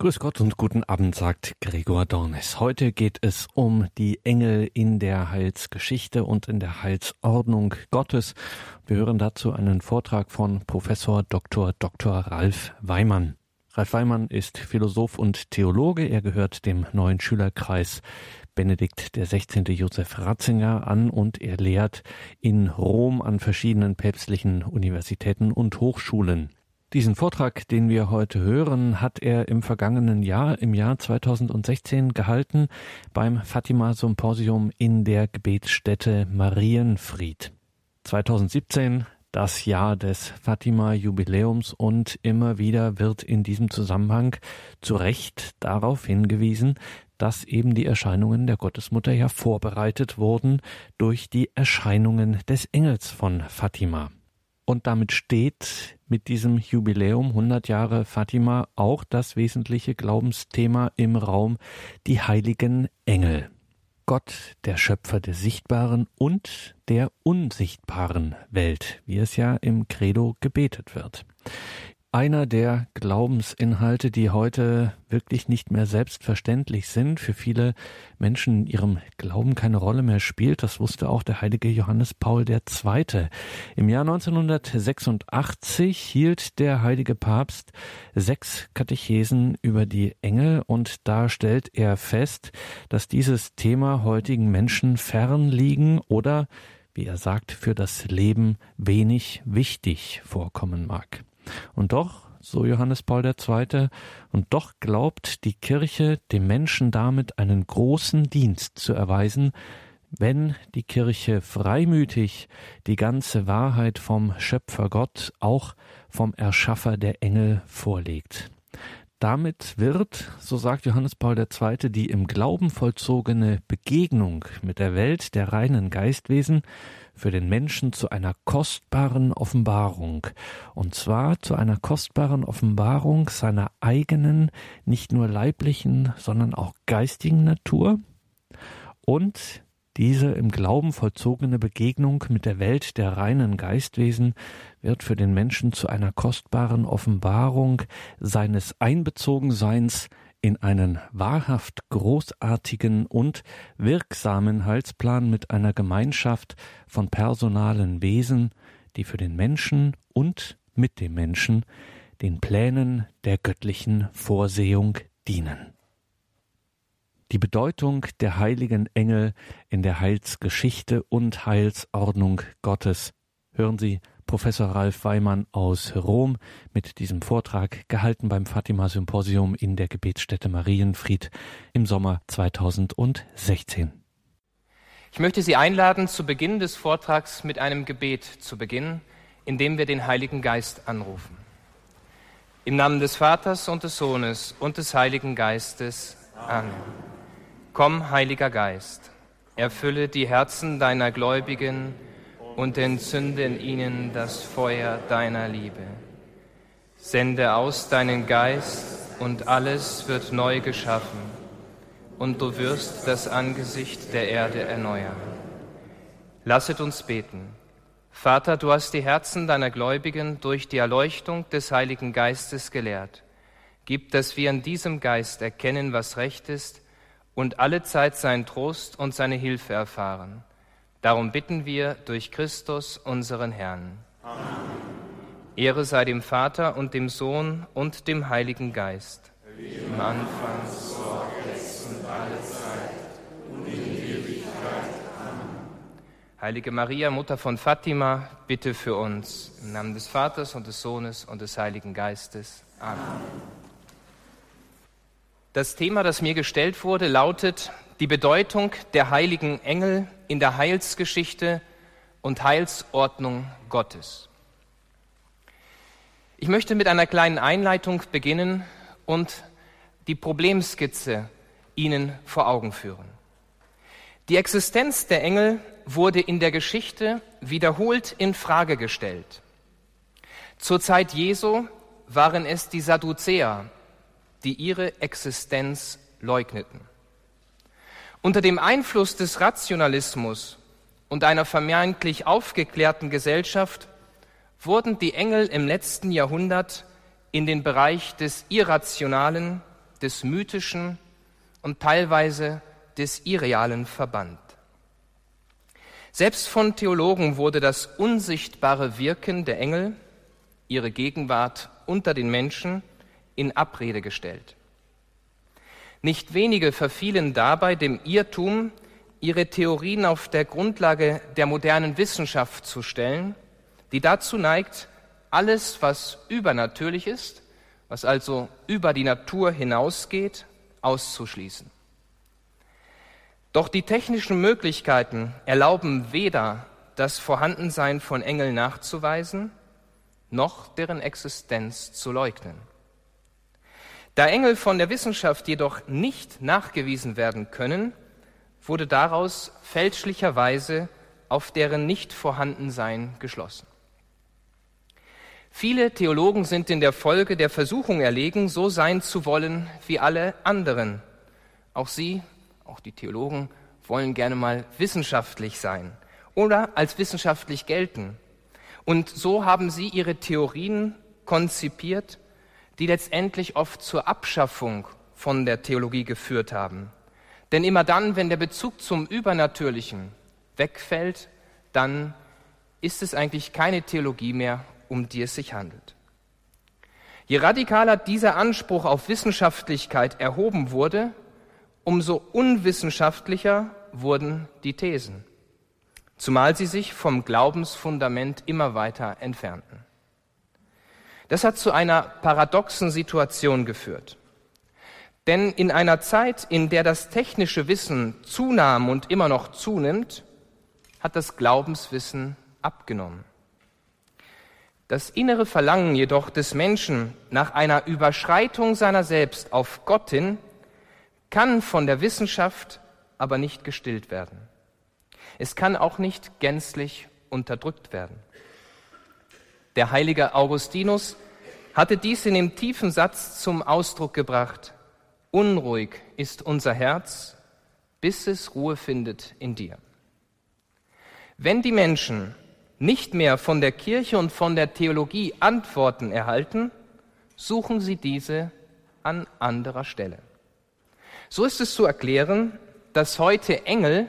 Grüß Gott und guten Abend, sagt Gregor Dornes. Heute geht es um die Engel in der Heilsgeschichte und in der Heilsordnung Gottes. Wir hören dazu einen Vortrag von Professor Dr. Dr. Ralf Weimann. Ralf Weimann ist Philosoph und Theologe. Er gehört dem neuen Schülerkreis Benedikt der 16. Josef Ratzinger an und er lehrt in Rom an verschiedenen päpstlichen Universitäten und Hochschulen. Diesen Vortrag, den wir heute hören, hat er im vergangenen Jahr, im Jahr 2016 gehalten beim Fatima Symposium in der Gebetsstätte Marienfried. 2017 das Jahr des Fatima Jubiläums und immer wieder wird in diesem Zusammenhang zu Recht darauf hingewiesen, dass eben die Erscheinungen der Gottesmutter ja vorbereitet wurden durch die Erscheinungen des Engels von Fatima. Und damit steht mit diesem Jubiläum 100 Jahre Fatima auch das wesentliche Glaubensthema im Raum, die heiligen Engel. Gott, der Schöpfer der sichtbaren und der unsichtbaren Welt, wie es ja im Credo gebetet wird einer der Glaubensinhalte, die heute wirklich nicht mehr selbstverständlich sind, für viele Menschen in ihrem Glauben keine Rolle mehr spielt. Das wusste auch der heilige Johannes Paul II. Im Jahr 1986 hielt der heilige Papst sechs Katechesen über die Engel und da stellt er fest, dass dieses Thema heutigen Menschen fern liegen oder wie er sagt, für das Leben wenig wichtig vorkommen mag. Und doch, so Johannes Paul II., und doch glaubt die Kirche dem Menschen damit einen großen Dienst zu erweisen, wenn die Kirche freimütig die ganze Wahrheit vom Schöpfer Gott, auch vom Erschaffer der Engel vorlegt. Damit wird, so sagt Johannes Paul II., die im Glauben vollzogene Begegnung mit der Welt der reinen Geistwesen für den Menschen zu einer kostbaren Offenbarung, und zwar zu einer kostbaren Offenbarung seiner eigenen, nicht nur leiblichen, sondern auch geistigen Natur. Und diese im Glauben vollzogene Begegnung mit der Welt der reinen Geistwesen wird für den Menschen zu einer kostbaren Offenbarung seines Einbezogenseins in einen wahrhaft großartigen und wirksamen Heilsplan mit einer Gemeinschaft von personalen Wesen, die für den Menschen und mit dem Menschen den Plänen der göttlichen Vorsehung dienen. Die Bedeutung der heiligen Engel in der Heilsgeschichte und Heilsordnung Gottes hören Sie Professor Ralf Weimann aus Rom mit diesem Vortrag gehalten beim Fatima Symposium in der Gebetsstätte Marienfried im Sommer 2016. Ich möchte Sie einladen, zu Beginn des Vortrags mit einem Gebet zu beginnen, indem wir den Heiligen Geist anrufen. Im Namen des Vaters und des Sohnes und des Heiligen Geistes. Amen. Komm, Heiliger Geist, erfülle die Herzen deiner Gläubigen, und entzünde in ihnen das Feuer deiner Liebe. Sende aus deinen Geist und alles wird neu geschaffen und du wirst das Angesicht der Erde erneuern. Lasset uns beten. Vater, du hast die Herzen deiner Gläubigen durch die Erleuchtung des Heiligen Geistes gelehrt. Gib, dass wir in diesem Geist erkennen, was recht ist und alle Zeit seinen Trost und seine Hilfe erfahren Darum bitten wir durch Christus, unseren Herrn. Amen. Ehre sei dem Vater und dem Sohn und dem Heiligen Geist. Wie im Anfang, so jetzt und alle Zeit und in Ewigkeit. Amen. Heilige Maria, Mutter von Fatima, bitte für uns. Im Namen des Vaters und des Sohnes und des Heiligen Geistes. Amen. Das Thema, das mir gestellt wurde, lautet die Bedeutung der heiligen Engel in der Heilsgeschichte und Heilsordnung Gottes. Ich möchte mit einer kleinen Einleitung beginnen und die Problemskizze Ihnen vor Augen führen. Die Existenz der Engel wurde in der Geschichte wiederholt in Frage gestellt. Zur Zeit Jesu waren es die Sadduzäer, die ihre Existenz leugneten. Unter dem Einfluss des Rationalismus und einer vermeintlich aufgeklärten Gesellschaft wurden die Engel im letzten Jahrhundert in den Bereich des Irrationalen, des Mythischen und teilweise des Irrealen verbannt. Selbst von Theologen wurde das unsichtbare Wirken der Engel, ihre Gegenwart unter den Menschen, in Abrede gestellt. Nicht wenige verfielen dabei dem Irrtum, ihre Theorien auf der Grundlage der modernen Wissenschaft zu stellen, die dazu neigt, alles, was übernatürlich ist, was also über die Natur hinausgeht, auszuschließen. Doch die technischen Möglichkeiten erlauben weder das Vorhandensein von Engeln nachzuweisen, noch deren Existenz zu leugnen. Da Engel von der Wissenschaft jedoch nicht nachgewiesen werden können, wurde daraus fälschlicherweise auf deren Nichtvorhandensein geschlossen. Viele Theologen sind in der Folge der Versuchung erlegen, so sein zu wollen wie alle anderen. Auch sie, auch die Theologen, wollen gerne mal wissenschaftlich sein oder als wissenschaftlich gelten. Und so haben sie ihre Theorien konzipiert, die letztendlich oft zur Abschaffung von der Theologie geführt haben. Denn immer dann, wenn der Bezug zum Übernatürlichen wegfällt, dann ist es eigentlich keine Theologie mehr, um die es sich handelt. Je radikaler dieser Anspruch auf Wissenschaftlichkeit erhoben wurde, umso unwissenschaftlicher wurden die Thesen, zumal sie sich vom Glaubensfundament immer weiter entfernten. Das hat zu einer paradoxen Situation geführt. Denn in einer Zeit, in der das technische Wissen zunahm und immer noch zunimmt, hat das Glaubenswissen abgenommen. Das innere Verlangen jedoch des Menschen nach einer Überschreitung seiner selbst auf Gott hin kann von der Wissenschaft aber nicht gestillt werden. Es kann auch nicht gänzlich unterdrückt werden. Der heilige Augustinus hatte dies in dem tiefen Satz zum Ausdruck gebracht. Unruhig ist unser Herz, bis es Ruhe findet in dir. Wenn die Menschen nicht mehr von der Kirche und von der Theologie Antworten erhalten, suchen sie diese an anderer Stelle. So ist es zu erklären, dass heute Engel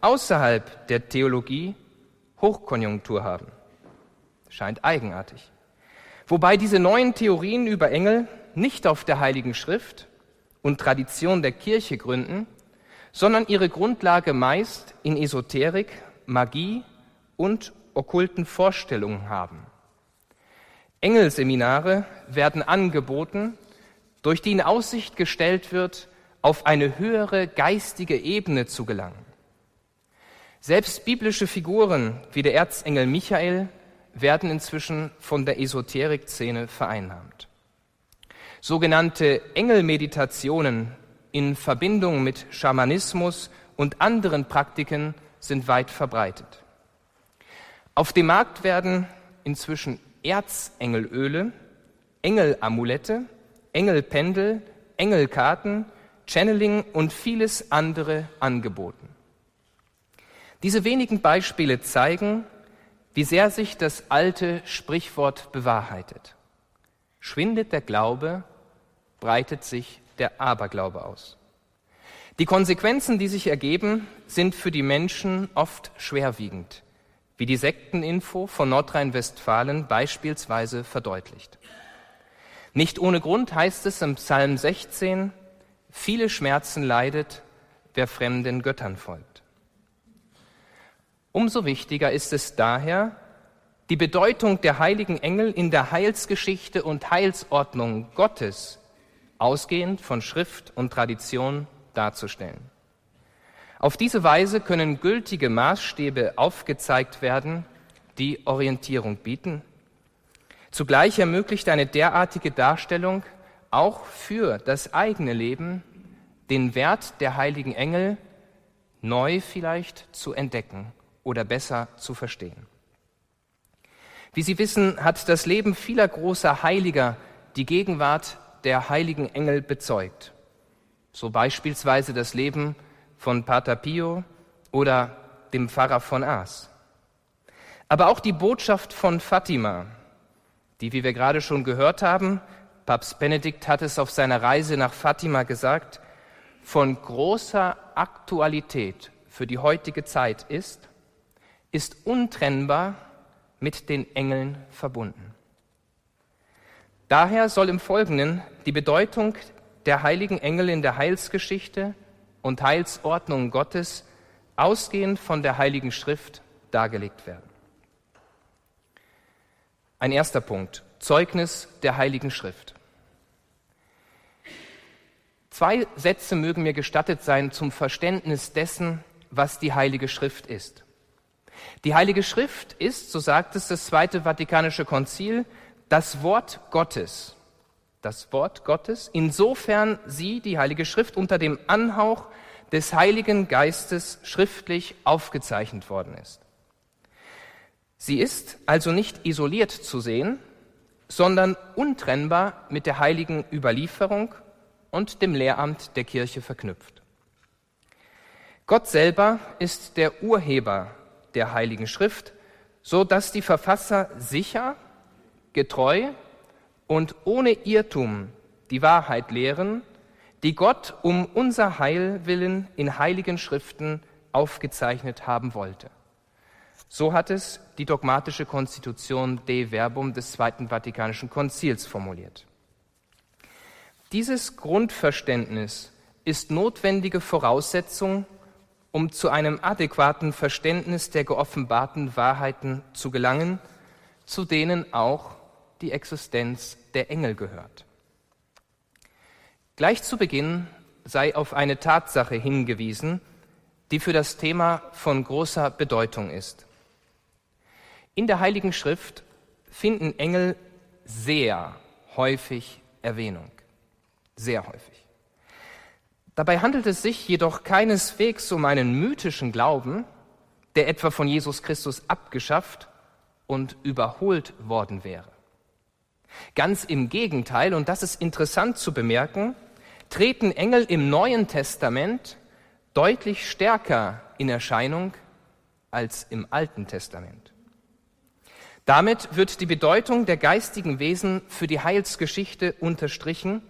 außerhalb der Theologie Hochkonjunktur haben. Scheint eigenartig. Wobei diese neuen Theorien über Engel nicht auf der Heiligen Schrift und Tradition der Kirche gründen, sondern ihre Grundlage meist in Esoterik, Magie und okkulten Vorstellungen haben. Engelseminare werden angeboten, durch die in Aussicht gestellt wird, auf eine höhere geistige Ebene zu gelangen. Selbst biblische Figuren wie der Erzengel Michael werden inzwischen von der Esoterik-Szene vereinnahmt. Sogenannte Engelmeditationen in Verbindung mit Schamanismus und anderen Praktiken sind weit verbreitet. Auf dem Markt werden inzwischen Erzengelöle, Engelamulette, Engelpendel, Engelkarten, Channeling und vieles andere angeboten. Diese wenigen Beispiele zeigen, wie sehr sich das alte Sprichwort bewahrheitet. Schwindet der Glaube, breitet sich der Aberglaube aus. Die Konsequenzen, die sich ergeben, sind für die Menschen oft schwerwiegend wie die Sekteninfo von Nordrhein-Westfalen beispielsweise verdeutlicht. Nicht ohne Grund heißt es im Psalm 16, viele Schmerzen leidet, wer fremden Göttern folgt. Umso wichtiger ist es daher, die Bedeutung der heiligen Engel in der Heilsgeschichte und Heilsordnung Gottes ausgehend von Schrift und Tradition darzustellen. Auf diese Weise können gültige Maßstäbe aufgezeigt werden, die Orientierung bieten. Zugleich ermöglicht eine derartige Darstellung auch für das eigene Leben den Wert der heiligen Engel neu vielleicht zu entdecken oder besser zu verstehen. Wie Sie wissen, hat das Leben vieler großer Heiliger die Gegenwart der heiligen Engel bezeugt. So beispielsweise das Leben von Pater Pio oder dem Pfarrer von Aas. Aber auch die Botschaft von Fatima, die, wie wir gerade schon gehört haben, Papst Benedikt hat es auf seiner Reise nach Fatima gesagt, von großer Aktualität für die heutige Zeit ist, ist untrennbar mit den Engeln verbunden. Daher soll im Folgenden die Bedeutung der heiligen Engel in der Heilsgeschichte und Heilsordnung Gottes ausgehend von der Heiligen Schrift dargelegt werden. Ein erster Punkt, Zeugnis der Heiligen Schrift. Zwei Sätze mögen mir gestattet sein zum Verständnis dessen, was die Heilige Schrift ist. Die Heilige Schrift ist, so sagt es das Zweite Vatikanische Konzil, das Wort Gottes. Das Wort Gottes, insofern sie, die Heilige Schrift, unter dem Anhauch des Heiligen Geistes schriftlich aufgezeichnet worden ist. Sie ist also nicht isoliert zu sehen, sondern untrennbar mit der heiligen Überlieferung und dem Lehramt der Kirche verknüpft. Gott selber ist der Urheber der Heiligen Schrift, so dass die Verfasser sicher, getreu und ohne Irrtum die Wahrheit lehren, die Gott um unser Heil willen in heiligen Schriften aufgezeichnet haben wollte. So hat es die dogmatische Konstitution De Verbum des Zweiten Vatikanischen Konzils formuliert. Dieses Grundverständnis ist notwendige Voraussetzung um zu einem adäquaten Verständnis der geoffenbarten Wahrheiten zu gelangen, zu denen auch die Existenz der Engel gehört. Gleich zu Beginn sei auf eine Tatsache hingewiesen, die für das Thema von großer Bedeutung ist. In der Heiligen Schrift finden Engel sehr häufig Erwähnung. Sehr häufig. Dabei handelt es sich jedoch keineswegs um einen mythischen Glauben, der etwa von Jesus Christus abgeschafft und überholt worden wäre. Ganz im Gegenteil, und das ist interessant zu bemerken, treten Engel im Neuen Testament deutlich stärker in Erscheinung als im Alten Testament. Damit wird die Bedeutung der geistigen Wesen für die Heilsgeschichte unterstrichen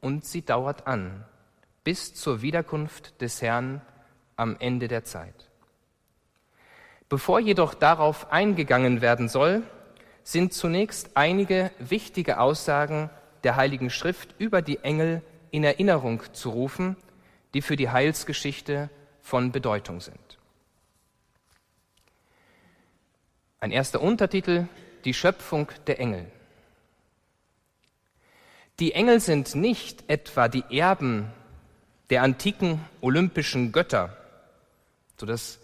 und sie dauert an bis zur Wiederkunft des Herrn am Ende der Zeit. Bevor jedoch darauf eingegangen werden soll, sind zunächst einige wichtige Aussagen der Heiligen Schrift über die Engel in Erinnerung zu rufen, die für die Heilsgeschichte von Bedeutung sind. Ein erster Untertitel, die Schöpfung der Engel. Die Engel sind nicht etwa die Erben der antiken olympischen Götter, sodass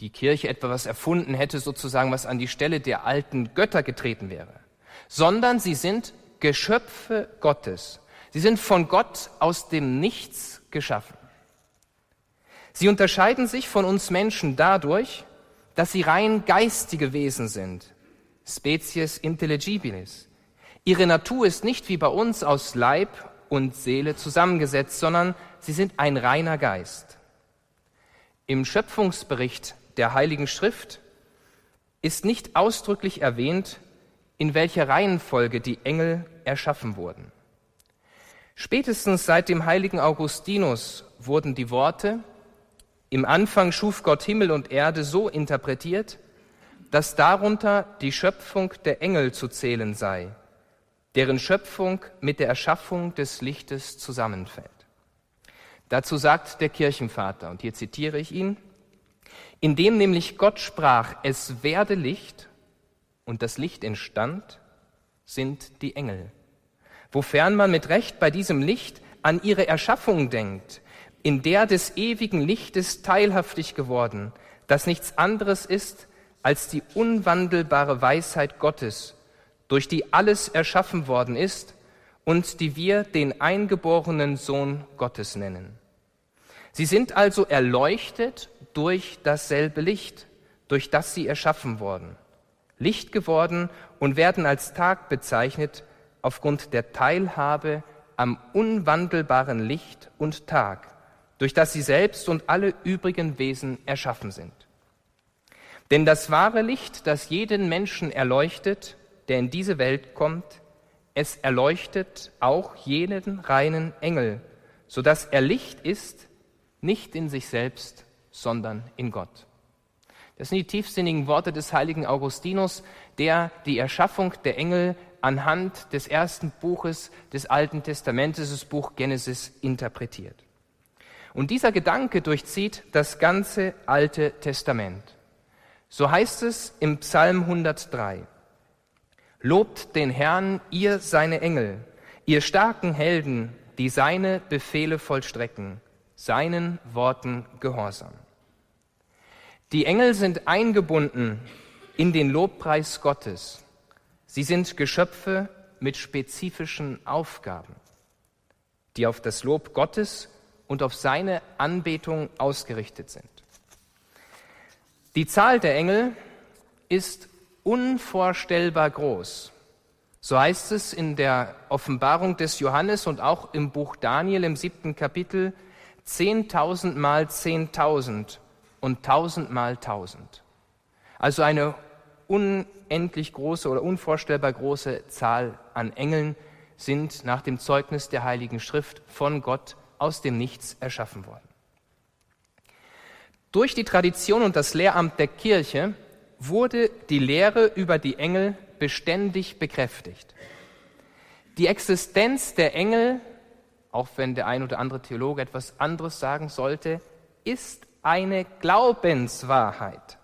die Kirche etwa was erfunden hätte, sozusagen, was an die Stelle der alten Götter getreten wäre, sondern sie sind Geschöpfe Gottes. Sie sind von Gott aus dem Nichts geschaffen. Sie unterscheiden sich von uns Menschen dadurch, dass sie rein geistige Wesen sind, Species intelligibilis. Ihre Natur ist nicht wie bei uns aus Leib und Seele zusammengesetzt, sondern sie sind ein reiner Geist. Im Schöpfungsbericht der Heiligen Schrift ist nicht ausdrücklich erwähnt, in welcher Reihenfolge die Engel erschaffen wurden. Spätestens seit dem heiligen Augustinus wurden die Worte Im Anfang schuf Gott Himmel und Erde so interpretiert, dass darunter die Schöpfung der Engel zu zählen sei, deren Schöpfung mit der Erschaffung des Lichtes zusammenfällt. Dazu sagt der Kirchenvater, und hier zitiere ich ihn, indem nämlich Gott sprach, es werde Licht, und das Licht entstand, sind die Engel. Wofern man mit Recht bei diesem Licht an ihre Erschaffung denkt, in der des ewigen Lichtes teilhaftig geworden, das nichts anderes ist als die unwandelbare Weisheit Gottes, durch die alles erschaffen worden ist und die wir den eingeborenen Sohn Gottes nennen. Sie sind also erleuchtet durch dasselbe Licht, durch das sie erschaffen wurden. Licht geworden und werden als Tag bezeichnet aufgrund der Teilhabe am unwandelbaren Licht und Tag, durch das sie selbst und alle übrigen Wesen erschaffen sind. Denn das wahre Licht, das jeden Menschen erleuchtet, der in diese Welt kommt, es erleuchtet auch jenen reinen Engel, so dass er Licht ist, nicht in sich selbst, sondern in Gott. Das sind die tiefsinnigen Worte des heiligen Augustinus, der die Erschaffung der Engel anhand des ersten Buches des Alten Testamentes, das Buch Genesis, interpretiert. Und dieser Gedanke durchzieht das ganze Alte Testament. So heißt es im Psalm 103. Lobt den Herrn, ihr seine Engel, ihr starken Helden, die seine Befehle vollstrecken, seinen Worten gehorsam. Die Engel sind eingebunden in den Lobpreis Gottes. Sie sind Geschöpfe mit spezifischen Aufgaben, die auf das Lob Gottes und auf seine Anbetung ausgerichtet sind. Die Zahl der Engel ist unvorstellbar groß. So heißt es in der Offenbarung des Johannes und auch im Buch Daniel im siebten Kapitel, zehntausend mal zehntausend und tausend mal tausend. Also eine unendlich große oder unvorstellbar große Zahl an Engeln sind nach dem Zeugnis der Heiligen Schrift von Gott aus dem Nichts erschaffen worden. Durch die Tradition und das Lehramt der Kirche wurde die Lehre über die Engel beständig bekräftigt. Die Existenz der Engel, auch wenn der ein oder andere Theologe etwas anderes sagen sollte, ist eine Glaubenswahrheit.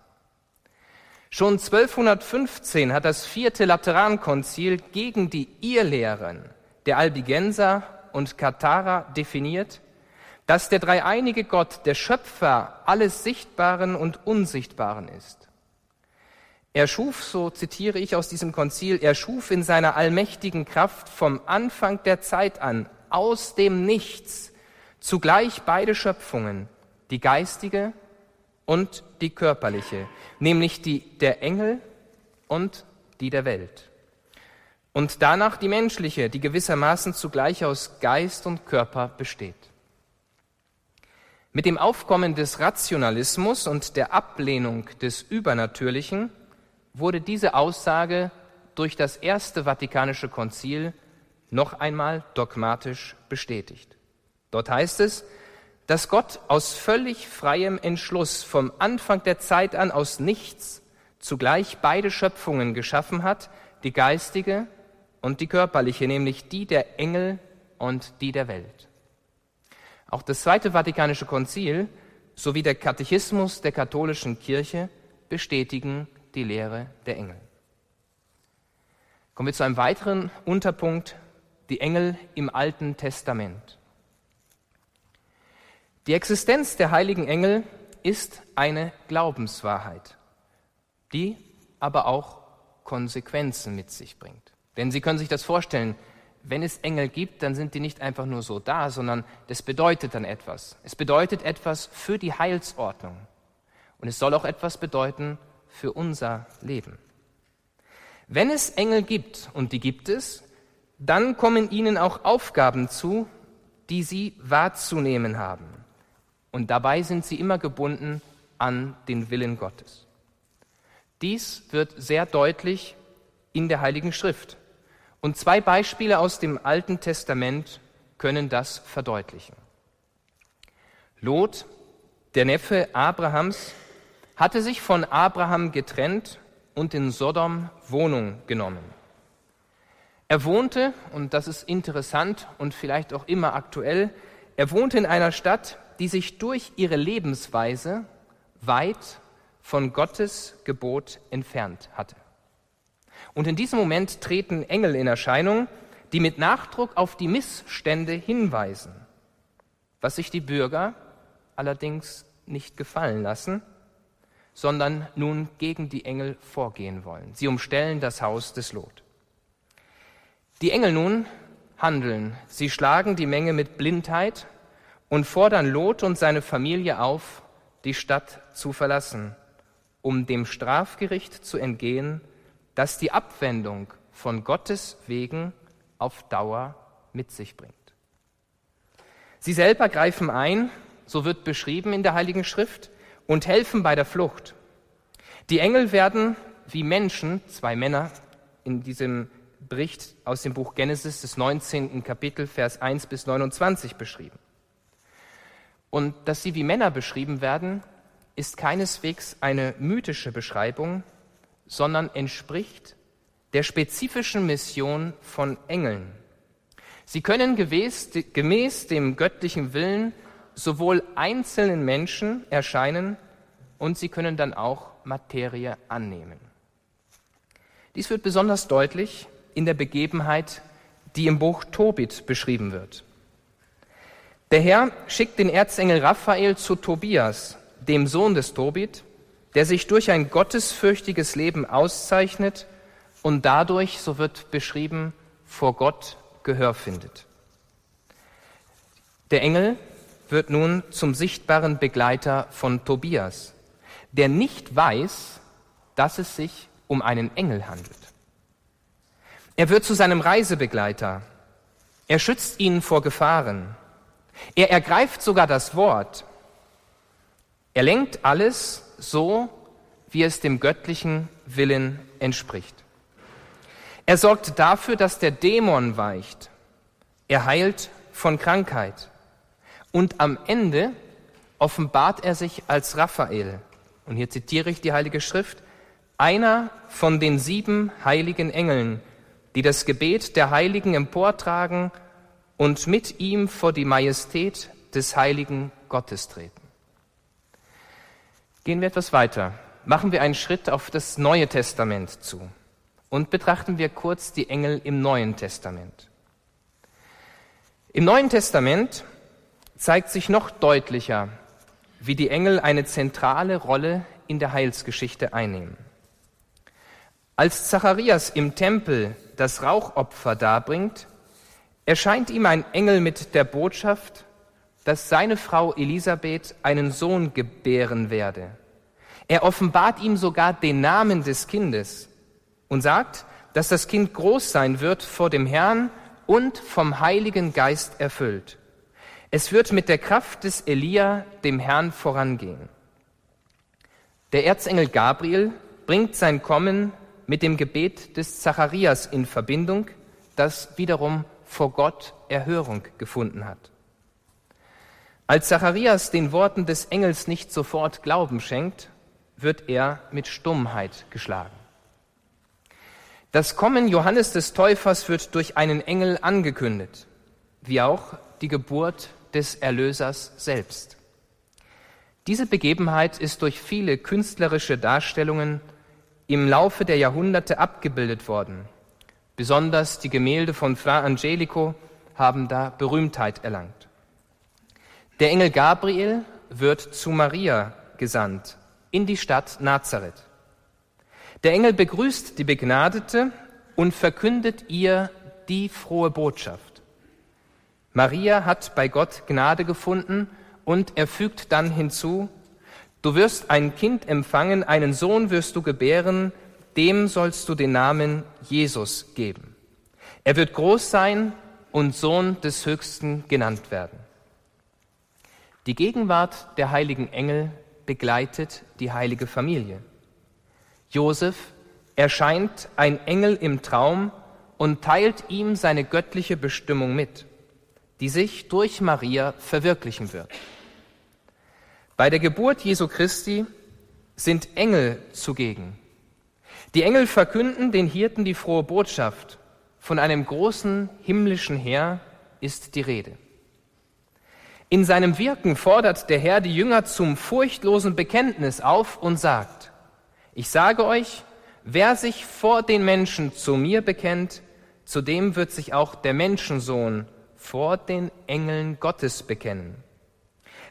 Schon 1215 hat das vierte Laterankonzil gegen die Irrlehren der Albigenser und Katharer definiert, dass der dreieinige Gott der Schöpfer alles Sichtbaren und Unsichtbaren ist. Er schuf, so zitiere ich aus diesem Konzil, er schuf in seiner allmächtigen Kraft vom Anfang der Zeit an, aus dem Nichts, zugleich beide Schöpfungen, die geistige und die körperliche, nämlich die der Engel und die der Welt. Und danach die menschliche, die gewissermaßen zugleich aus Geist und Körper besteht. Mit dem Aufkommen des Rationalismus und der Ablehnung des Übernatürlichen wurde diese Aussage durch das Erste Vatikanische Konzil noch einmal dogmatisch bestätigt. Dort heißt es, dass Gott aus völlig freiem Entschluss vom Anfang der Zeit an aus nichts zugleich beide Schöpfungen geschaffen hat, die geistige und die körperliche, nämlich die der Engel und die der Welt. Auch das Zweite Vatikanische Konzil sowie der Katechismus der katholischen Kirche bestätigen die Lehre der Engel. Kommen wir zu einem weiteren Unterpunkt, die Engel im Alten Testament. Die Existenz der heiligen Engel ist eine Glaubenswahrheit, die aber auch Konsequenzen mit sich bringt. Denn Sie können sich das vorstellen, wenn es Engel gibt, dann sind die nicht einfach nur so da, sondern das bedeutet dann etwas. Es bedeutet etwas für die Heilsordnung. Und es soll auch etwas bedeuten für unser Leben. Wenn es Engel gibt, und die gibt es, dann kommen ihnen auch Aufgaben zu, die sie wahrzunehmen haben. Und dabei sind sie immer gebunden an den Willen Gottes. Dies wird sehr deutlich in der Heiligen Schrift. Und zwei Beispiele aus dem Alten Testament können das verdeutlichen. Lot, der Neffe Abrahams, hatte sich von Abraham getrennt und in Sodom Wohnung genommen. Er wohnte, und das ist interessant und vielleicht auch immer aktuell, er wohnte in einer Stadt, die sich durch ihre Lebensweise weit von Gottes Gebot entfernt hatte. Und in diesem Moment treten Engel in Erscheinung, die mit Nachdruck auf die Missstände hinweisen, was sich die Bürger allerdings nicht gefallen lassen sondern nun gegen die Engel vorgehen wollen. Sie umstellen das Haus des Lot. Die Engel nun handeln. Sie schlagen die Menge mit Blindheit und fordern Lot und seine Familie auf, die Stadt zu verlassen, um dem Strafgericht zu entgehen, das die Abwendung von Gottes wegen auf Dauer mit sich bringt. Sie selber greifen ein, so wird beschrieben in der Heiligen Schrift, und helfen bei der Flucht. Die Engel werden wie Menschen, zwei Männer in diesem Bericht aus dem Buch Genesis des 19. Kapitel, Vers 1 bis 29 beschrieben. Und dass sie wie Männer beschrieben werden, ist keineswegs eine mythische Beschreibung, sondern entspricht der spezifischen Mission von Engeln. Sie können gemäß, dem göttlichen Willen sowohl einzelnen Menschen erscheinen und sie können dann auch Materie annehmen. Dies wird besonders deutlich in der Begebenheit, die im Buch Tobit beschrieben wird. Der Herr schickt den Erzengel Raphael zu Tobias, dem Sohn des Tobit, der sich durch ein gottesfürchtiges Leben auszeichnet und dadurch, so wird beschrieben, vor Gott Gehör findet. Der Engel wird nun zum sichtbaren Begleiter von Tobias, der nicht weiß, dass es sich um einen Engel handelt. Er wird zu seinem Reisebegleiter. Er schützt ihn vor Gefahren. Er ergreift sogar das Wort. Er lenkt alles so, wie es dem göttlichen Willen entspricht. Er sorgt dafür, dass der Dämon weicht. Er heilt von Krankheit. Und am Ende offenbart er sich als Raphael. Und hier zitiere ich die Heilige Schrift. Einer von den sieben heiligen Engeln, die das Gebet der Heiligen emportragen und mit ihm vor die Majestät des heiligen Gottes treten. Gehen wir etwas weiter. Machen wir einen Schritt auf das Neue Testament zu und betrachten wir kurz die Engel im Neuen Testament. Im Neuen Testament zeigt sich noch deutlicher, wie die Engel eine zentrale Rolle in der Heilsgeschichte einnehmen. Als Zacharias im Tempel das Rauchopfer darbringt, erscheint ihm ein Engel mit der Botschaft, dass seine Frau Elisabeth einen Sohn gebären werde. Er offenbart ihm sogar den Namen des Kindes und sagt, dass das Kind groß sein wird vor dem Herrn und vom Heiligen Geist erfüllt. Es wird mit der Kraft des Elia dem Herrn vorangehen. Der Erzengel Gabriel bringt sein Kommen mit dem Gebet des Zacharias in Verbindung, das wiederum vor Gott Erhörung gefunden hat. Als Zacharias den Worten des Engels nicht sofort Glauben schenkt, wird er mit Stummheit geschlagen. Das Kommen Johannes des Täufers wird durch einen Engel angekündigt, wie auch die Geburt des Erlösers selbst. Diese Begebenheit ist durch viele künstlerische Darstellungen im Laufe der Jahrhunderte abgebildet worden. Besonders die Gemälde von Fra Angelico haben da Berühmtheit erlangt. Der Engel Gabriel wird zu Maria gesandt in die Stadt Nazareth. Der Engel begrüßt die Begnadete und verkündet ihr die frohe Botschaft. Maria hat bei Gott Gnade gefunden und er fügt dann hinzu, du wirst ein Kind empfangen, einen Sohn wirst du gebären, dem sollst du den Namen Jesus geben. Er wird groß sein und Sohn des Höchsten genannt werden. Die Gegenwart der heiligen Engel begleitet die heilige Familie. Josef erscheint ein Engel im Traum und teilt ihm seine göttliche Bestimmung mit die sich durch Maria verwirklichen wird. Bei der Geburt Jesu Christi sind Engel zugegen. Die Engel verkünden den Hirten die frohe Botschaft. Von einem großen himmlischen Heer ist die Rede. In seinem Wirken fordert der Herr die Jünger zum furchtlosen Bekenntnis auf und sagt, ich sage euch, wer sich vor den Menschen zu mir bekennt, zu dem wird sich auch der Menschensohn vor den Engeln Gottes bekennen.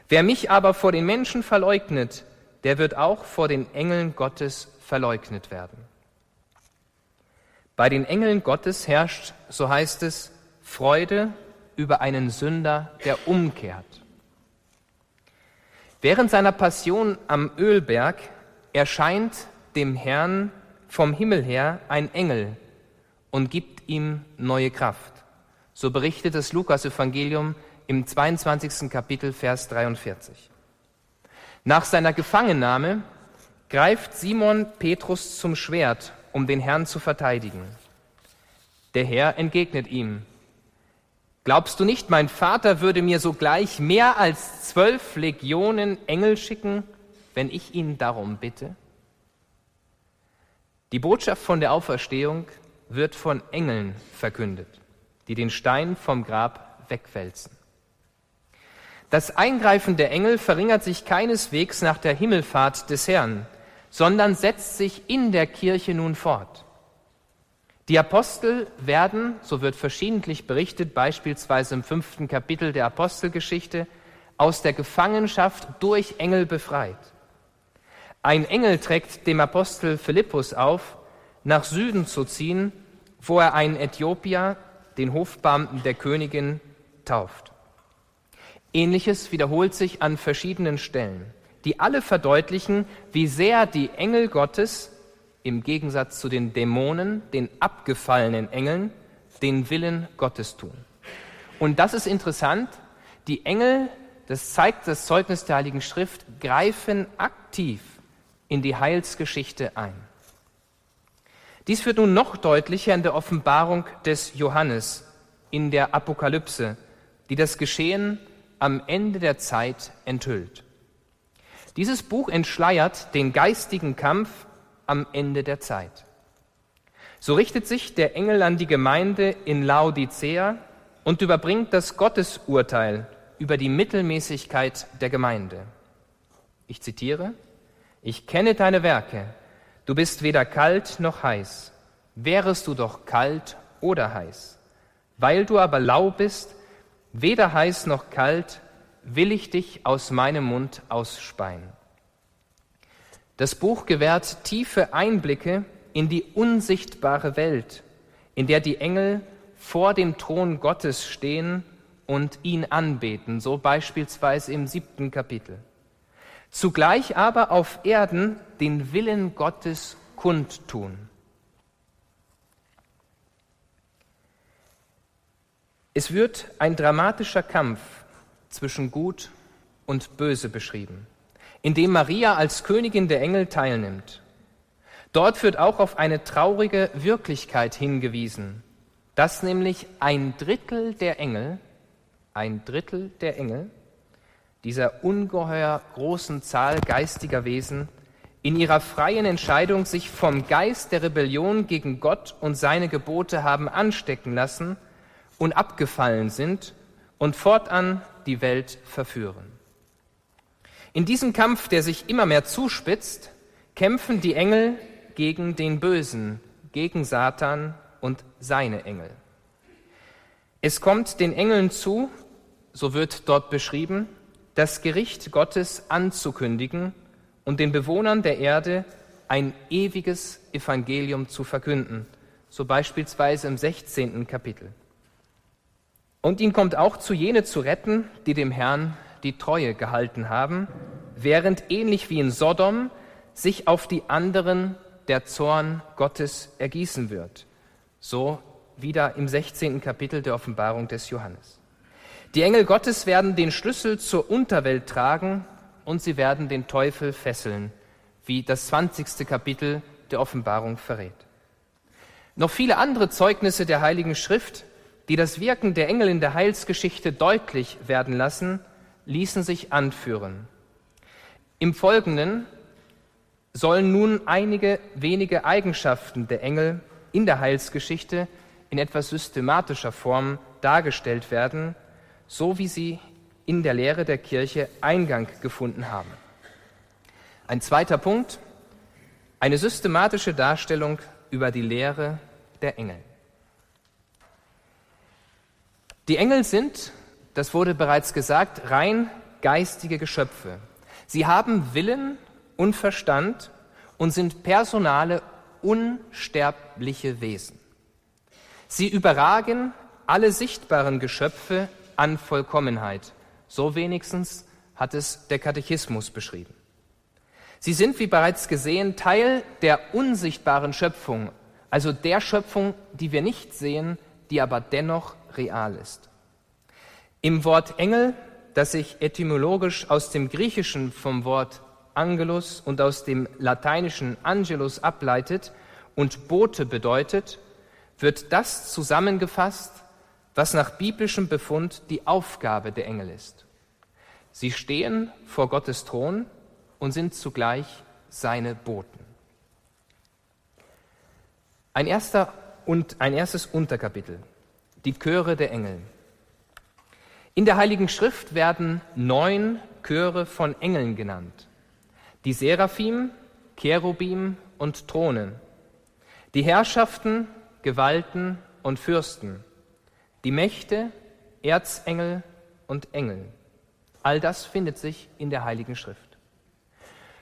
Wer mich aber vor den Menschen verleugnet, der wird auch vor den Engeln Gottes verleugnet werden. Bei den Engeln Gottes herrscht, so heißt es, Freude über einen Sünder, der umkehrt. Während seiner Passion am Ölberg erscheint dem Herrn vom Himmel her ein Engel und gibt ihm neue Kraft. So berichtet das Lukas-Evangelium im 22. Kapitel, Vers 43. Nach seiner Gefangennahme greift Simon Petrus zum Schwert, um den Herrn zu verteidigen. Der Herr entgegnet ihm, Glaubst du nicht, mein Vater würde mir sogleich mehr als zwölf Legionen Engel schicken, wenn ich ihn darum bitte? Die Botschaft von der Auferstehung wird von Engeln verkündet, die den Stein vom Grab wegwälzen. Das Eingreifen der Engel verringert sich keineswegs nach der Himmelfahrt des Herrn, sondern setzt sich in der Kirche nun fort. Die Apostel werden, so wird verschiedentlich berichtet, beispielsweise im fünften Kapitel der Apostelgeschichte, aus der Gefangenschaft durch Engel befreit. Ein Engel trägt dem Apostel Philippus auf, nach Süden zu ziehen, wo er einen Äthiopier, den Hofbeamten der Königin, tauft. Ähnliches wiederholt sich an verschiedenen Stellen, die alle verdeutlichen, wie sehr die Engel Gottes im Gegensatz zu den Dämonen, den abgefallenen Engeln, den Willen Gottes tun. Und das ist interessant, die Engel, das zeigt das Zeugnis der Heiligen Schrift, greifen aktiv in die Heilsgeschichte ein. Dies wird nun noch deutlicher in der Offenbarung des Johannes, in der Apokalypse, die das Geschehen am Ende der Zeit enthüllt. Dieses Buch entschleiert den geistigen Kampf am Ende der Zeit. So richtet sich der Engel an die Gemeinde in Laodicea und überbringt das Gottesurteil über die Mittelmäßigkeit der Gemeinde. Ich zitiere, ich kenne deine Werke, du bist weder kalt noch heiß. Wärest du doch kalt oder heiß. Weil du aber lau bist, weder heiß noch kalt, will ich dich aus meinem Mund ausspeien. Das Buch gewährt tiefe Einblicke in die unsichtbare Welt, in der die Engel vor dem Thron Gottes stehen und ihn anbeten, so beispielsweise im siebten Kapitel. Zugleich aber auf Erden den Willen Gottes kundtun. Es wird ein dramatischer Kampf zwischen Gut und Böse beschrieben in dem Maria als Königin der Engel teilnimmt. Dort wird auch auf eine traurige Wirklichkeit hingewiesen, dass nämlich ein Drittel der Engel, ein Drittel der Engel, dieser ungeheuer großen Zahl geistiger Wesen, in ihrer freien Entscheidung sich vom Geist der Rebellion gegen Gott und seine Gebote haben anstecken lassen und abgefallen sind und fortan die Welt verführen. In diesem Kampf, der sich immer mehr zuspitzt, kämpfen die Engel gegen den Bösen, gegen Satan und seine Engel. Es kommt den Engeln zu, so wird dort beschrieben, das Gericht Gottes anzukündigen und den Bewohnern der Erde ein ewiges Evangelium zu verkünden, so beispielsweise im 16. Kapitel. Und ihn kommt auch zu jene zu retten, die dem Herrn die Treue gehalten haben, während ähnlich wie in Sodom sich auf die anderen der Zorn Gottes ergießen wird. So wieder im 16. Kapitel der Offenbarung des Johannes. Die Engel Gottes werden den Schlüssel zur Unterwelt tragen und sie werden den Teufel fesseln, wie das 20. Kapitel der Offenbarung verrät. Noch viele andere Zeugnisse der Heiligen Schrift, die das Wirken der Engel in der Heilsgeschichte deutlich werden lassen, ließen sich anführen. Im Folgenden sollen nun einige wenige Eigenschaften der Engel in der Heilsgeschichte in etwas systematischer Form dargestellt werden, so wie sie in der Lehre der Kirche Eingang gefunden haben. Ein zweiter Punkt, eine systematische Darstellung über die Lehre der Engel. Die Engel sind das wurde bereits gesagt, rein geistige Geschöpfe. Sie haben Willen und Verstand und sind personale, unsterbliche Wesen. Sie überragen alle sichtbaren Geschöpfe an Vollkommenheit. So wenigstens hat es der Katechismus beschrieben. Sie sind, wie bereits gesehen, Teil der unsichtbaren Schöpfung, also der Schöpfung, die wir nicht sehen, die aber dennoch real ist. Im Wort Engel, das sich etymologisch aus dem Griechischen vom Wort Angelus und aus dem lateinischen Angelus ableitet und Bote bedeutet, wird das zusammengefasst, was nach biblischem Befund die Aufgabe der Engel ist. Sie stehen vor Gottes Thron und sind zugleich seine Boten. Ein, erster und ein erstes Unterkapitel, die Chöre der Engel. In der Heiligen Schrift werden neun Chöre von Engeln genannt. Die Seraphim, Cherubim und Thronen. Die Herrschaften, Gewalten und Fürsten. Die Mächte, Erzengel und Engel. All das findet sich in der Heiligen Schrift.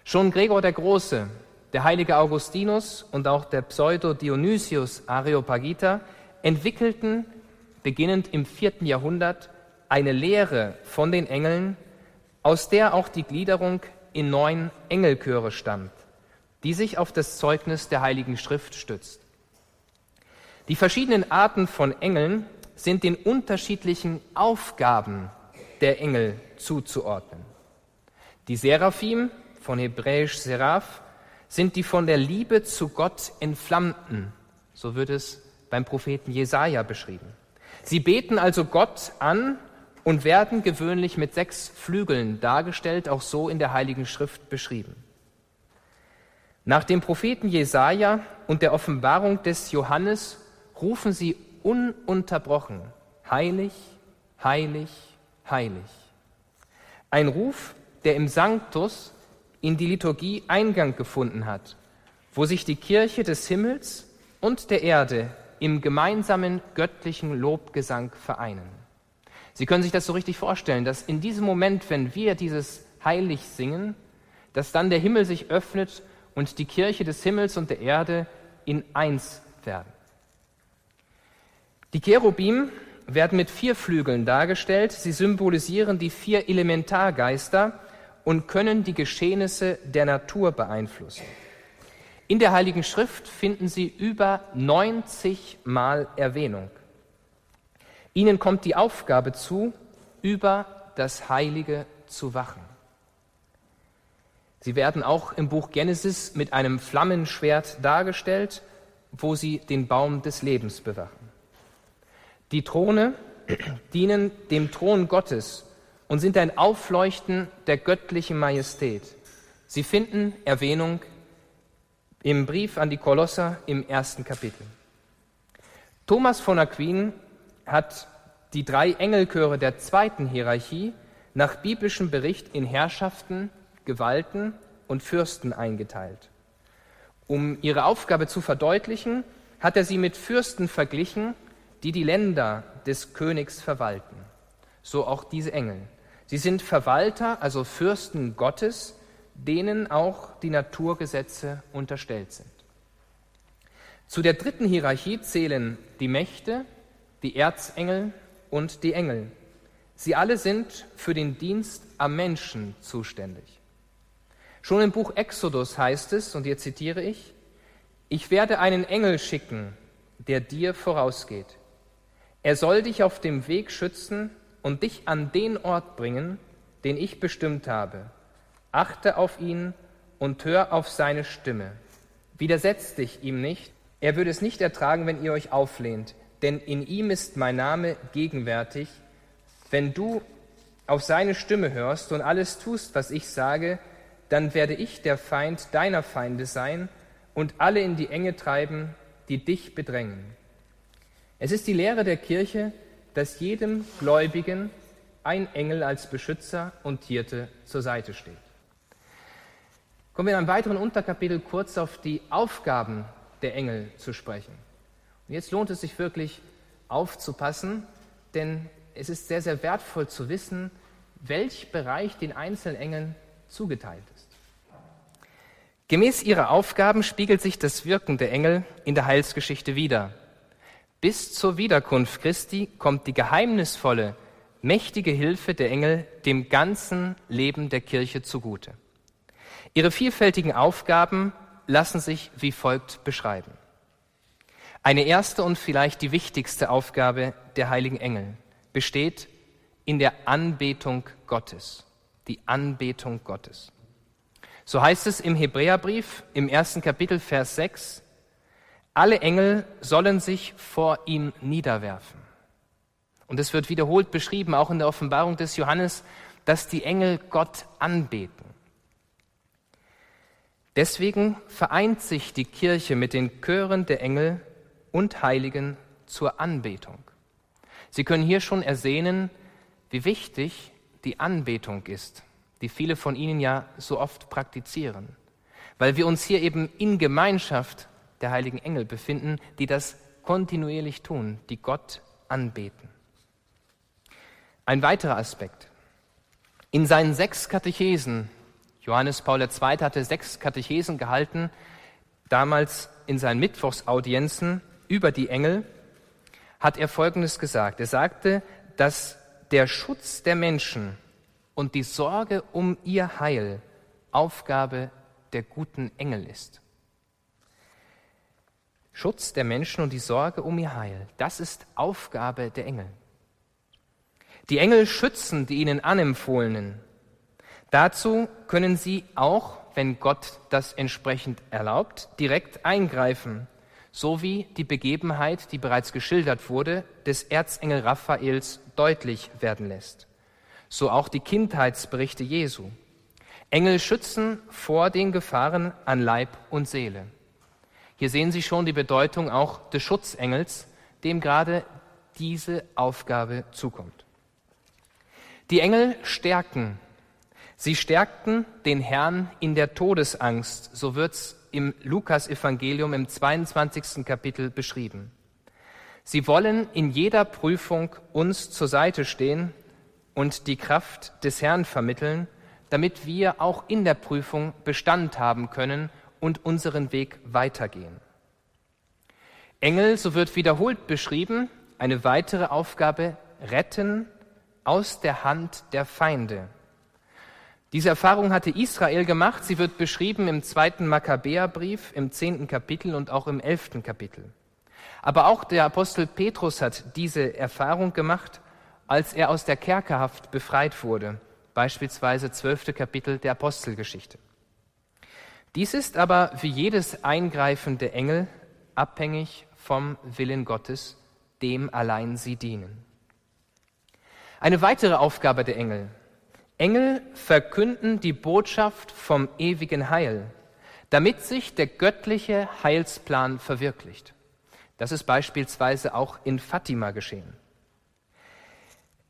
Schon Gregor der Große, der heilige Augustinus und auch der Pseudo-Dionysius Areopagita entwickelten, beginnend im vierten Jahrhundert, eine Lehre von den Engeln, aus der auch die Gliederung in neun Engelchöre stammt, die sich auf das Zeugnis der Heiligen Schrift stützt. Die verschiedenen Arten von Engeln sind den unterschiedlichen Aufgaben der Engel zuzuordnen. Die Seraphim, von hebräisch Seraph, sind die von der Liebe zu Gott entflammten. So wird es beim Propheten Jesaja beschrieben. Sie beten also Gott an und werden gewöhnlich mit sechs Flügeln dargestellt, auch so in der Heiligen Schrift beschrieben. Nach dem Propheten Jesaja und der Offenbarung des Johannes rufen sie ununterbrochen: Heilig, heilig, heilig. Ein Ruf, der im Sanctus in die Liturgie Eingang gefunden hat, wo sich die Kirche des Himmels und der Erde im gemeinsamen göttlichen Lobgesang vereinen. Sie können sich das so richtig vorstellen, dass in diesem Moment, wenn wir dieses Heilig singen, dass dann der Himmel sich öffnet und die Kirche des Himmels und der Erde in eins werden. Die Cherubim werden mit vier Flügeln dargestellt. Sie symbolisieren die vier Elementargeister und können die Geschehnisse der Natur beeinflussen. In der Heiligen Schrift finden sie über 90 Mal Erwähnung. Ihnen kommt die Aufgabe zu, über das Heilige zu wachen. Sie werden auch im Buch Genesis mit einem Flammenschwert dargestellt, wo sie den Baum des Lebens bewachen. Die Throne dienen dem Thron Gottes und sind ein Aufleuchten der göttlichen Majestät. Sie finden Erwähnung im Brief an die Kolosser im ersten Kapitel. Thomas von Aquin hat die drei Engelchöre der zweiten Hierarchie nach biblischem Bericht in Herrschaften, Gewalten und Fürsten eingeteilt. Um ihre Aufgabe zu verdeutlichen, hat er sie mit Fürsten verglichen, die die Länder des Königs verwalten. So auch diese Engel. Sie sind Verwalter, also Fürsten Gottes, denen auch die Naturgesetze unterstellt sind. Zu der dritten Hierarchie zählen die Mächte, die Erzengel und die Engel. Sie alle sind für den Dienst am Menschen zuständig. Schon im Buch Exodus heißt es, und hier zitiere ich, ich werde einen Engel schicken, der dir vorausgeht. Er soll dich auf dem Weg schützen und dich an den Ort bringen, den ich bestimmt habe. Achte auf ihn und hör auf seine Stimme. Widersetz dich ihm nicht. Er würde es nicht ertragen, wenn ihr euch auflehnt, denn in ihm ist mein Name gegenwärtig. Wenn du auf seine Stimme hörst und alles tust, was ich sage, dann werde ich der Feind deiner Feinde sein und alle in die Enge treiben, die dich bedrängen. Es ist die Lehre der Kirche, dass jedem Gläubigen ein Engel als Beschützer und Hirte zur Seite steht. Kommen wir in einem weiteren Unterkapitel kurz auf die Aufgaben der Engel zu sprechen. Und jetzt lohnt es sich wirklich aufzupassen, denn es ist sehr, sehr wertvoll zu wissen, welch Bereich den einzelnen Engeln zugeteilt ist. Gemäß ihrer Aufgaben spiegelt sich das Wirken der Engel in der Heilsgeschichte wider. Bis zur Wiederkunft Christi kommt die geheimnisvolle, mächtige Hilfe der Engel dem ganzen Leben der Kirche zugute. Ihre vielfältigen Aufgaben lassen sich wie folgt beschreiben. Eine erste und vielleicht die wichtigste Aufgabe der heiligen Engel besteht in der Anbetung Gottes. Die Anbetung Gottes. So heißt es im Hebräerbrief im ersten Kapitel Vers 6, Alle Engel sollen sich vor ihm niederwerfen. Und es wird wiederholt beschrieben, auch in der Offenbarung des Johannes, dass die Engel Gott anbeten. Deswegen vereint sich die Kirche mit den Chören der Engel und Heiligen zur Anbetung. Sie können hier schon ersehnen, wie wichtig die Anbetung ist, die viele von Ihnen ja so oft praktizieren, weil wir uns hier eben in Gemeinschaft der heiligen Engel befinden, die das kontinuierlich tun, die Gott anbeten. Ein weiterer Aspekt. In seinen sechs Katechesen, Johannes Paul II. hatte sechs Katechesen gehalten, damals in seinen Mittwochsaudienzen über die Engel, hat er Folgendes gesagt. Er sagte, dass der Schutz der Menschen und die Sorge um ihr Heil Aufgabe der guten Engel ist. Schutz der Menschen und die Sorge um ihr Heil, das ist Aufgabe der Engel. Die Engel schützen die ihnen anempfohlenen. Dazu können sie auch, wenn Gott das entsprechend erlaubt, direkt eingreifen, so wie die Begebenheit, die bereits geschildert wurde, des Erzengel Raphaels deutlich werden lässt. So auch die Kindheitsberichte Jesu. Engel schützen vor den Gefahren an Leib und Seele. Hier sehen Sie schon die Bedeutung auch des Schutzengels, dem gerade diese Aufgabe zukommt. Die Engel stärken. Sie stärkten den Herrn in der Todesangst. So wird's im Lukas-Evangelium im 22. Kapitel beschrieben. Sie wollen in jeder Prüfung uns zur Seite stehen und die Kraft des Herrn vermitteln, damit wir auch in der Prüfung Bestand haben können und unseren Weg weitergehen. Engel, so wird wiederholt beschrieben, eine weitere Aufgabe, retten aus der Hand der Feinde. Diese Erfahrung hatte Israel gemacht. Sie wird beschrieben im zweiten Makkabäerbrief, im zehnten Kapitel und auch im elften Kapitel. Aber auch der Apostel Petrus hat diese Erfahrung gemacht, als er aus der Kerkerhaft befreit wurde, beispielsweise zwölfte Kapitel der Apostelgeschichte. Dies ist aber wie jedes Eingreifen der Engel abhängig vom Willen Gottes, dem allein sie dienen. Eine weitere Aufgabe der Engel. Engel verkünden die Botschaft vom ewigen Heil, damit sich der göttliche Heilsplan verwirklicht. Das ist beispielsweise auch in Fatima geschehen.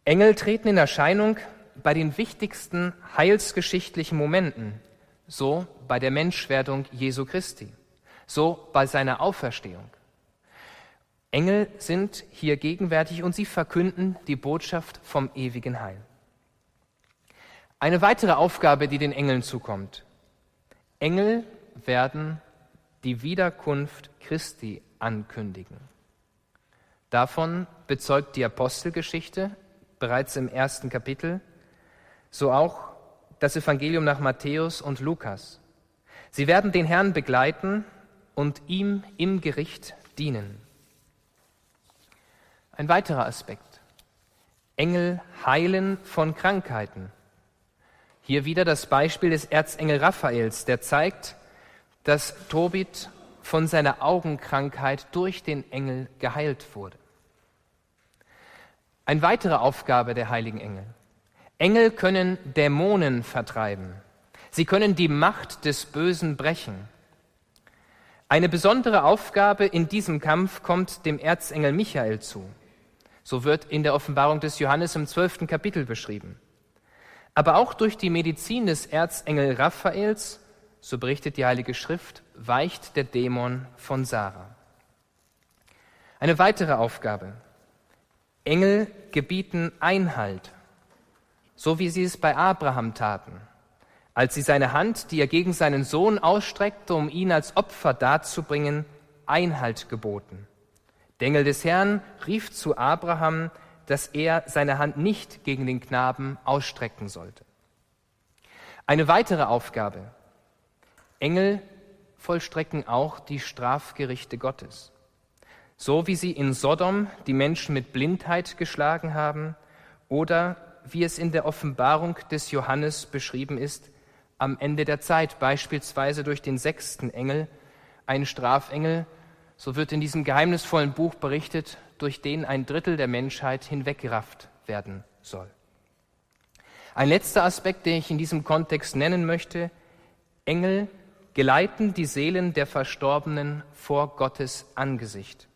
Engel treten in Erscheinung bei den wichtigsten heilsgeschichtlichen Momenten, so bei der Menschwerdung Jesu Christi, so bei seiner Auferstehung. Engel sind hier gegenwärtig und sie verkünden die Botschaft vom ewigen Heil. Eine weitere Aufgabe, die den Engeln zukommt. Engel werden die Wiederkunft Christi ankündigen. Davon bezeugt die Apostelgeschichte bereits im ersten Kapitel, so auch das Evangelium nach Matthäus und Lukas. Sie werden den Herrn begleiten und ihm im Gericht dienen. Ein weiterer Aspekt. Engel heilen von Krankheiten. Hier wieder das Beispiel des Erzengel Raphaels, der zeigt, dass Tobit von seiner Augenkrankheit durch den Engel geheilt wurde. Eine weitere Aufgabe der heiligen Engel. Engel können Dämonen vertreiben. Sie können die Macht des Bösen brechen. Eine besondere Aufgabe in diesem Kampf kommt dem Erzengel Michael zu. So wird in der Offenbarung des Johannes im zwölften Kapitel beschrieben. Aber auch durch die Medizin des Erzengel Raphaels, so berichtet die Heilige Schrift, weicht der Dämon von Sarah. Eine weitere Aufgabe. Engel gebieten Einhalt, so wie sie es bei Abraham taten, als sie seine Hand, die er gegen seinen Sohn ausstreckte, um ihn als Opfer darzubringen, Einhalt geboten. Der Engel des Herrn rief zu Abraham, dass er seine Hand nicht gegen den Knaben ausstrecken sollte. Eine weitere Aufgabe. Engel vollstrecken auch die Strafgerichte Gottes. So wie sie in Sodom die Menschen mit Blindheit geschlagen haben oder wie es in der Offenbarung des Johannes beschrieben ist, am Ende der Zeit, beispielsweise durch den sechsten Engel, ein Strafengel, so wird in diesem geheimnisvollen Buch berichtet, durch den ein Drittel der Menschheit hinweggerafft werden soll. Ein letzter Aspekt, den ich in diesem Kontext nennen möchte, Engel geleiten die Seelen der Verstorbenen vor Gottes Angesicht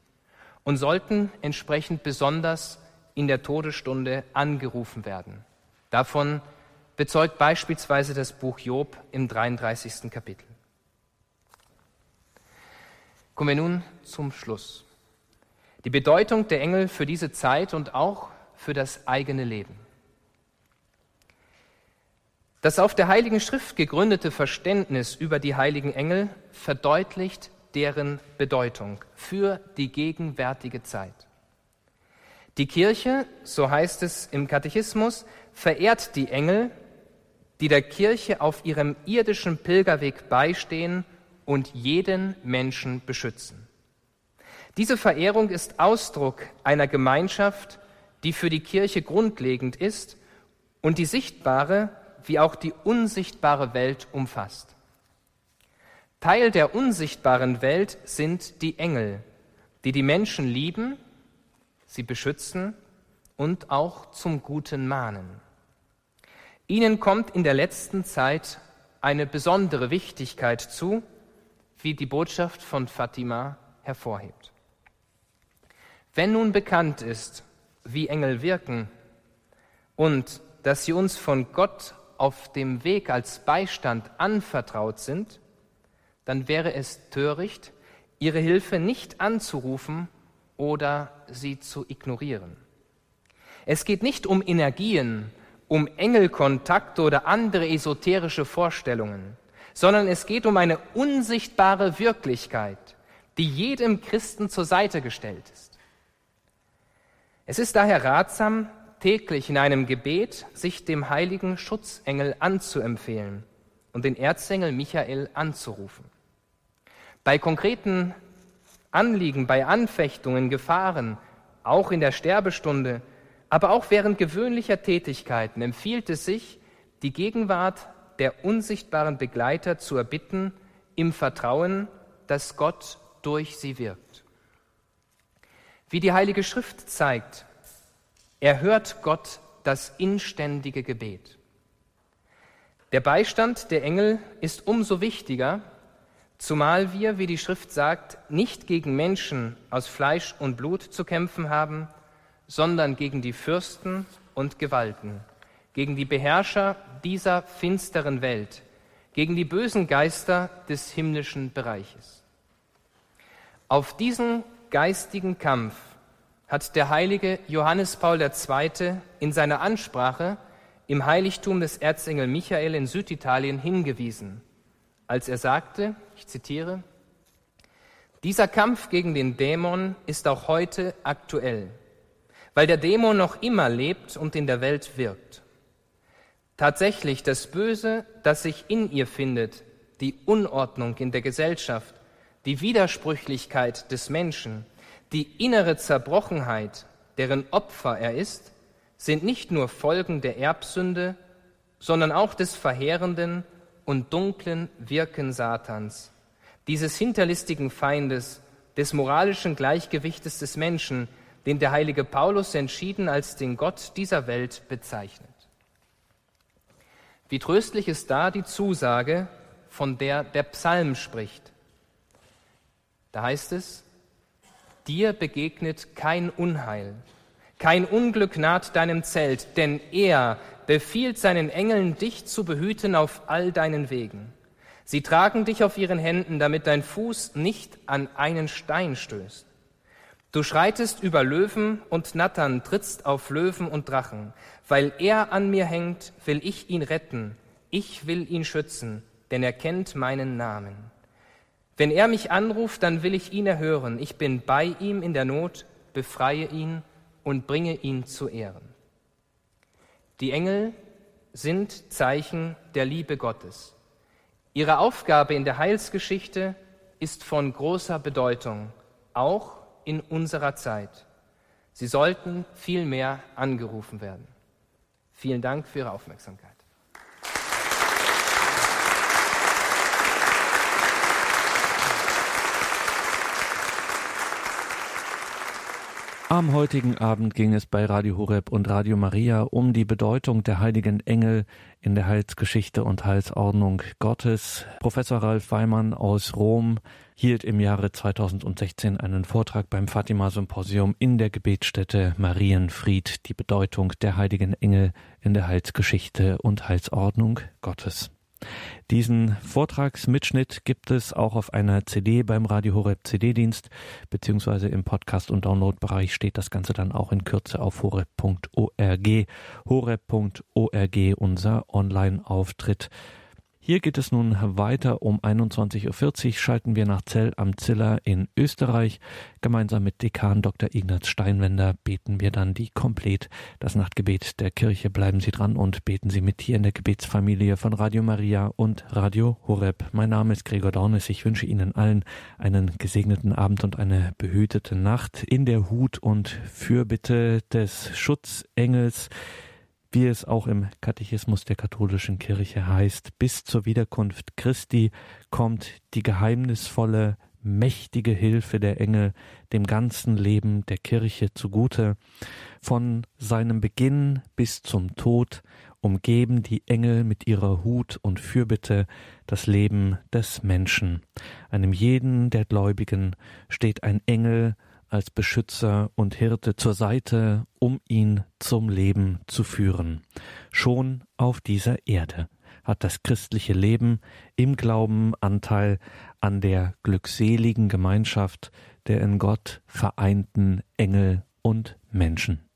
und sollten entsprechend besonders in der Todesstunde angerufen werden. Davon bezeugt beispielsweise das Buch Job im 33. Kapitel. Kommen wir nun zum Schluss. Die Bedeutung der Engel für diese Zeit und auch für das eigene Leben. Das auf der Heiligen Schrift gegründete Verständnis über die heiligen Engel verdeutlicht deren Bedeutung für die gegenwärtige Zeit. Die Kirche, so heißt es im Katechismus, verehrt die Engel, die der Kirche auf ihrem irdischen Pilgerweg beistehen und jeden Menschen beschützen. Diese Verehrung ist Ausdruck einer Gemeinschaft, die für die Kirche grundlegend ist und die sichtbare wie auch die unsichtbare Welt umfasst. Teil der unsichtbaren Welt sind die Engel, die die Menschen lieben, sie beschützen und auch zum Guten mahnen. Ihnen kommt in der letzten Zeit eine besondere Wichtigkeit zu, wie die Botschaft von Fatima hervorhebt. Wenn nun bekannt ist, wie Engel wirken und dass sie uns von Gott auf dem Weg als Beistand anvertraut sind, dann wäre es töricht, ihre Hilfe nicht anzurufen oder sie zu ignorieren. Es geht nicht um Energien, um Engelkontakt oder andere esoterische Vorstellungen sondern es geht um eine unsichtbare Wirklichkeit, die jedem Christen zur Seite gestellt ist. Es ist daher ratsam, täglich in einem Gebet sich dem heiligen Schutzengel anzuempfehlen und den Erzengel Michael anzurufen. Bei konkreten Anliegen, bei Anfechtungen, Gefahren, auch in der Sterbestunde, aber auch während gewöhnlicher Tätigkeiten empfiehlt es sich, die Gegenwart der unsichtbaren Begleiter zu erbitten, im Vertrauen, dass Gott durch sie wirkt. Wie die Heilige Schrift zeigt, erhört Gott das inständige Gebet. Der Beistand der Engel ist umso wichtiger, zumal wir, wie die Schrift sagt, nicht gegen Menschen aus Fleisch und Blut zu kämpfen haben, sondern gegen die Fürsten und Gewalten, gegen die Beherrscher dieser finsteren Welt, gegen die bösen Geister des himmlischen Bereiches. Auf diesen geistigen Kampf hat der heilige Johannes Paul II. in seiner Ansprache im Heiligtum des Erzengel Michael in Süditalien hingewiesen, als er sagte, ich zitiere, dieser Kampf gegen den Dämon ist auch heute aktuell, weil der Dämon noch immer lebt und in der Welt wirkt. Tatsächlich das Böse, das sich in ihr findet, die Unordnung in der Gesellschaft, die Widersprüchlichkeit des Menschen, die innere Zerbrochenheit, deren Opfer er ist, sind nicht nur Folgen der Erbsünde, sondern auch des verheerenden und dunklen Wirken Satans, dieses hinterlistigen Feindes, des moralischen Gleichgewichtes des Menschen, den der heilige Paulus entschieden als den Gott dieser Welt bezeichnet. Wie tröstlich ist da die Zusage, von der der Psalm spricht. Da heißt es, dir begegnet kein Unheil, kein Unglück naht deinem Zelt, denn er befiehlt seinen Engeln, dich zu behüten auf all deinen Wegen. Sie tragen dich auf ihren Händen, damit dein Fuß nicht an einen Stein stößt. Du schreitest über Löwen und Nattern, trittst auf Löwen und Drachen. Weil er an mir hängt, will ich ihn retten. Ich will ihn schützen, denn er kennt meinen Namen. Wenn er mich anruft, dann will ich ihn erhören. Ich bin bei ihm in der Not, befreie ihn und bringe ihn zu Ehren. Die Engel sind Zeichen der Liebe Gottes. Ihre Aufgabe in der Heilsgeschichte ist von großer Bedeutung, auch in unserer Zeit. Sie sollten viel mehr angerufen werden. Vielen Dank für Ihre Aufmerksamkeit. Am heutigen Abend ging es bei Radio Horeb und Radio Maria um die Bedeutung der heiligen Engel in der Heilsgeschichte und Heilsordnung Gottes. Professor Ralf Weimann aus Rom hielt im Jahre 2016 einen Vortrag beim Fatima Symposium in der Gebetsstätte Marienfried, die Bedeutung der heiligen Engel in der Heilsgeschichte und Heilsordnung Gottes. Diesen Vortragsmitschnitt gibt es auch auf einer CD beim Radio Horeb CD-Dienst, beziehungsweise im Podcast- und Download-Bereich steht das Ganze dann auch in Kürze auf horeb.org. horeb.org, unser Online-Auftritt hier geht es nun weiter. Um 21.40 Uhr schalten wir nach Zell am Ziller in Österreich. Gemeinsam mit Dekan Dr. Ignaz Steinwender beten wir dann die Komplett, das Nachtgebet der Kirche. Bleiben Sie dran und beten Sie mit hier in der Gebetsfamilie von Radio Maria und Radio Horeb. Mein Name ist Gregor Dornes. Ich wünsche Ihnen allen einen gesegneten Abend und eine behütete Nacht in der Hut und Fürbitte des Schutzengels wie es auch im Katechismus der katholischen Kirche heißt, bis zur Wiederkunft Christi kommt die geheimnisvolle, mächtige Hilfe der Engel dem ganzen Leben der Kirche zugute. Von seinem Beginn bis zum Tod umgeben die Engel mit ihrer Hut und Fürbitte das Leben des Menschen. Einem jeden der Gläubigen steht ein Engel als Beschützer und Hirte zur Seite, um ihn zum Leben zu führen. Schon auf dieser Erde hat das christliche Leben im Glauben Anteil an der glückseligen Gemeinschaft der in Gott vereinten Engel und Menschen.